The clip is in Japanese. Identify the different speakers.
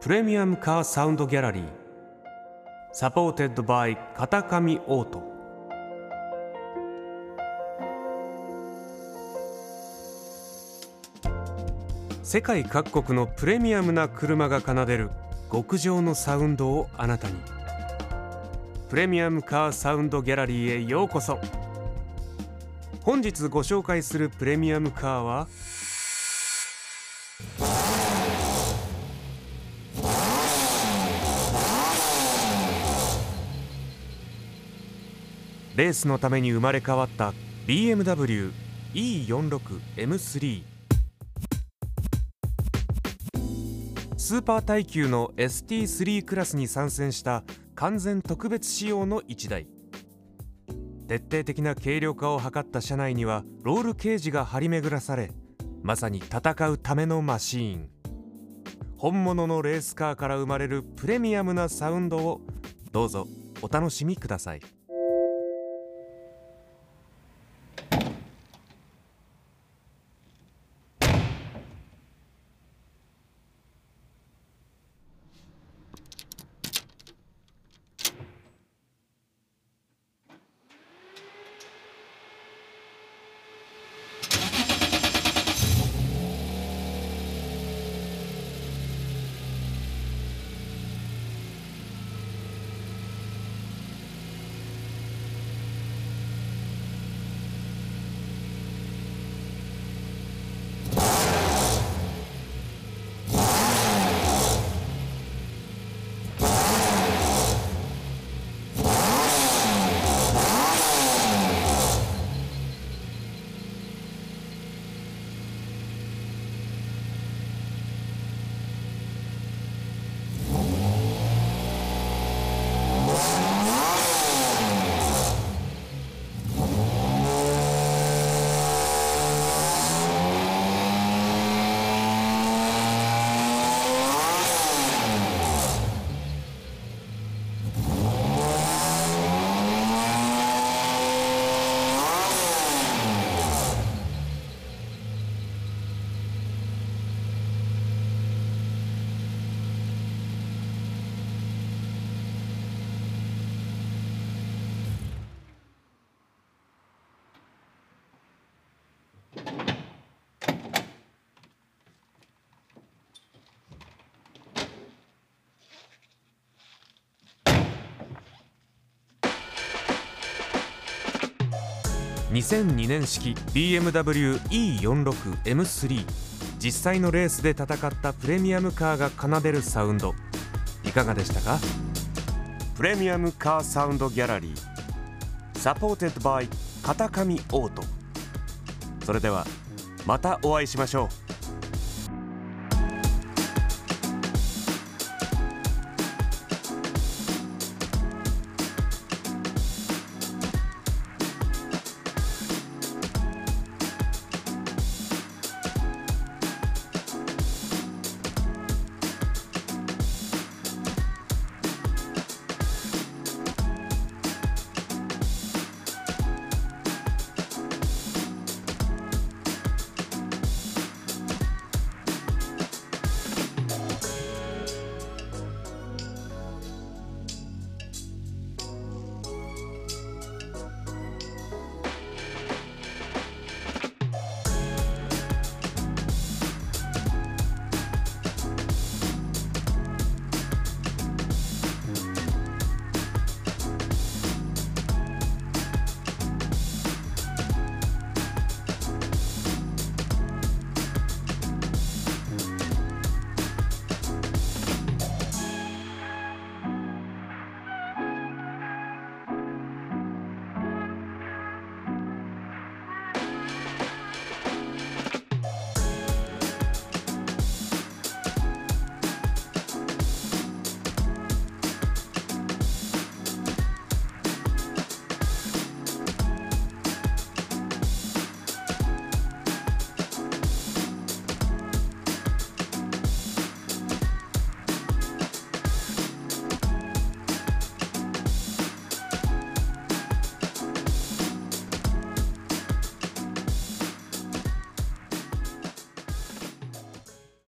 Speaker 1: プレミアムカーサウンドギャラリー supported by 片上オート世界各国のプレミアムな車が奏でる極上のサウンドをあなたにプレミアムカーサウンドギャラリーへようこそ本日ご紹介するプレミアムカーはレースのために生まれ変わった BMW E46M3 スー。パー耐久の ST3 クラスに参戦した完全特別仕様の1台。徹底的な軽量化を図った車内にはロールケージが張り巡らされまさに戦うためのマシーン。本物のレースカーから生まれるプレミアムなサウンドをどうぞお楽しみください。2002年式 BMW E46M3 実際のレースで戦ったプレミアムカーが奏でるサウンド。いかがでしたか？プレミアムカーサウンドギャラリー。 Supported by 片上オート。それではまたお会いしましょう。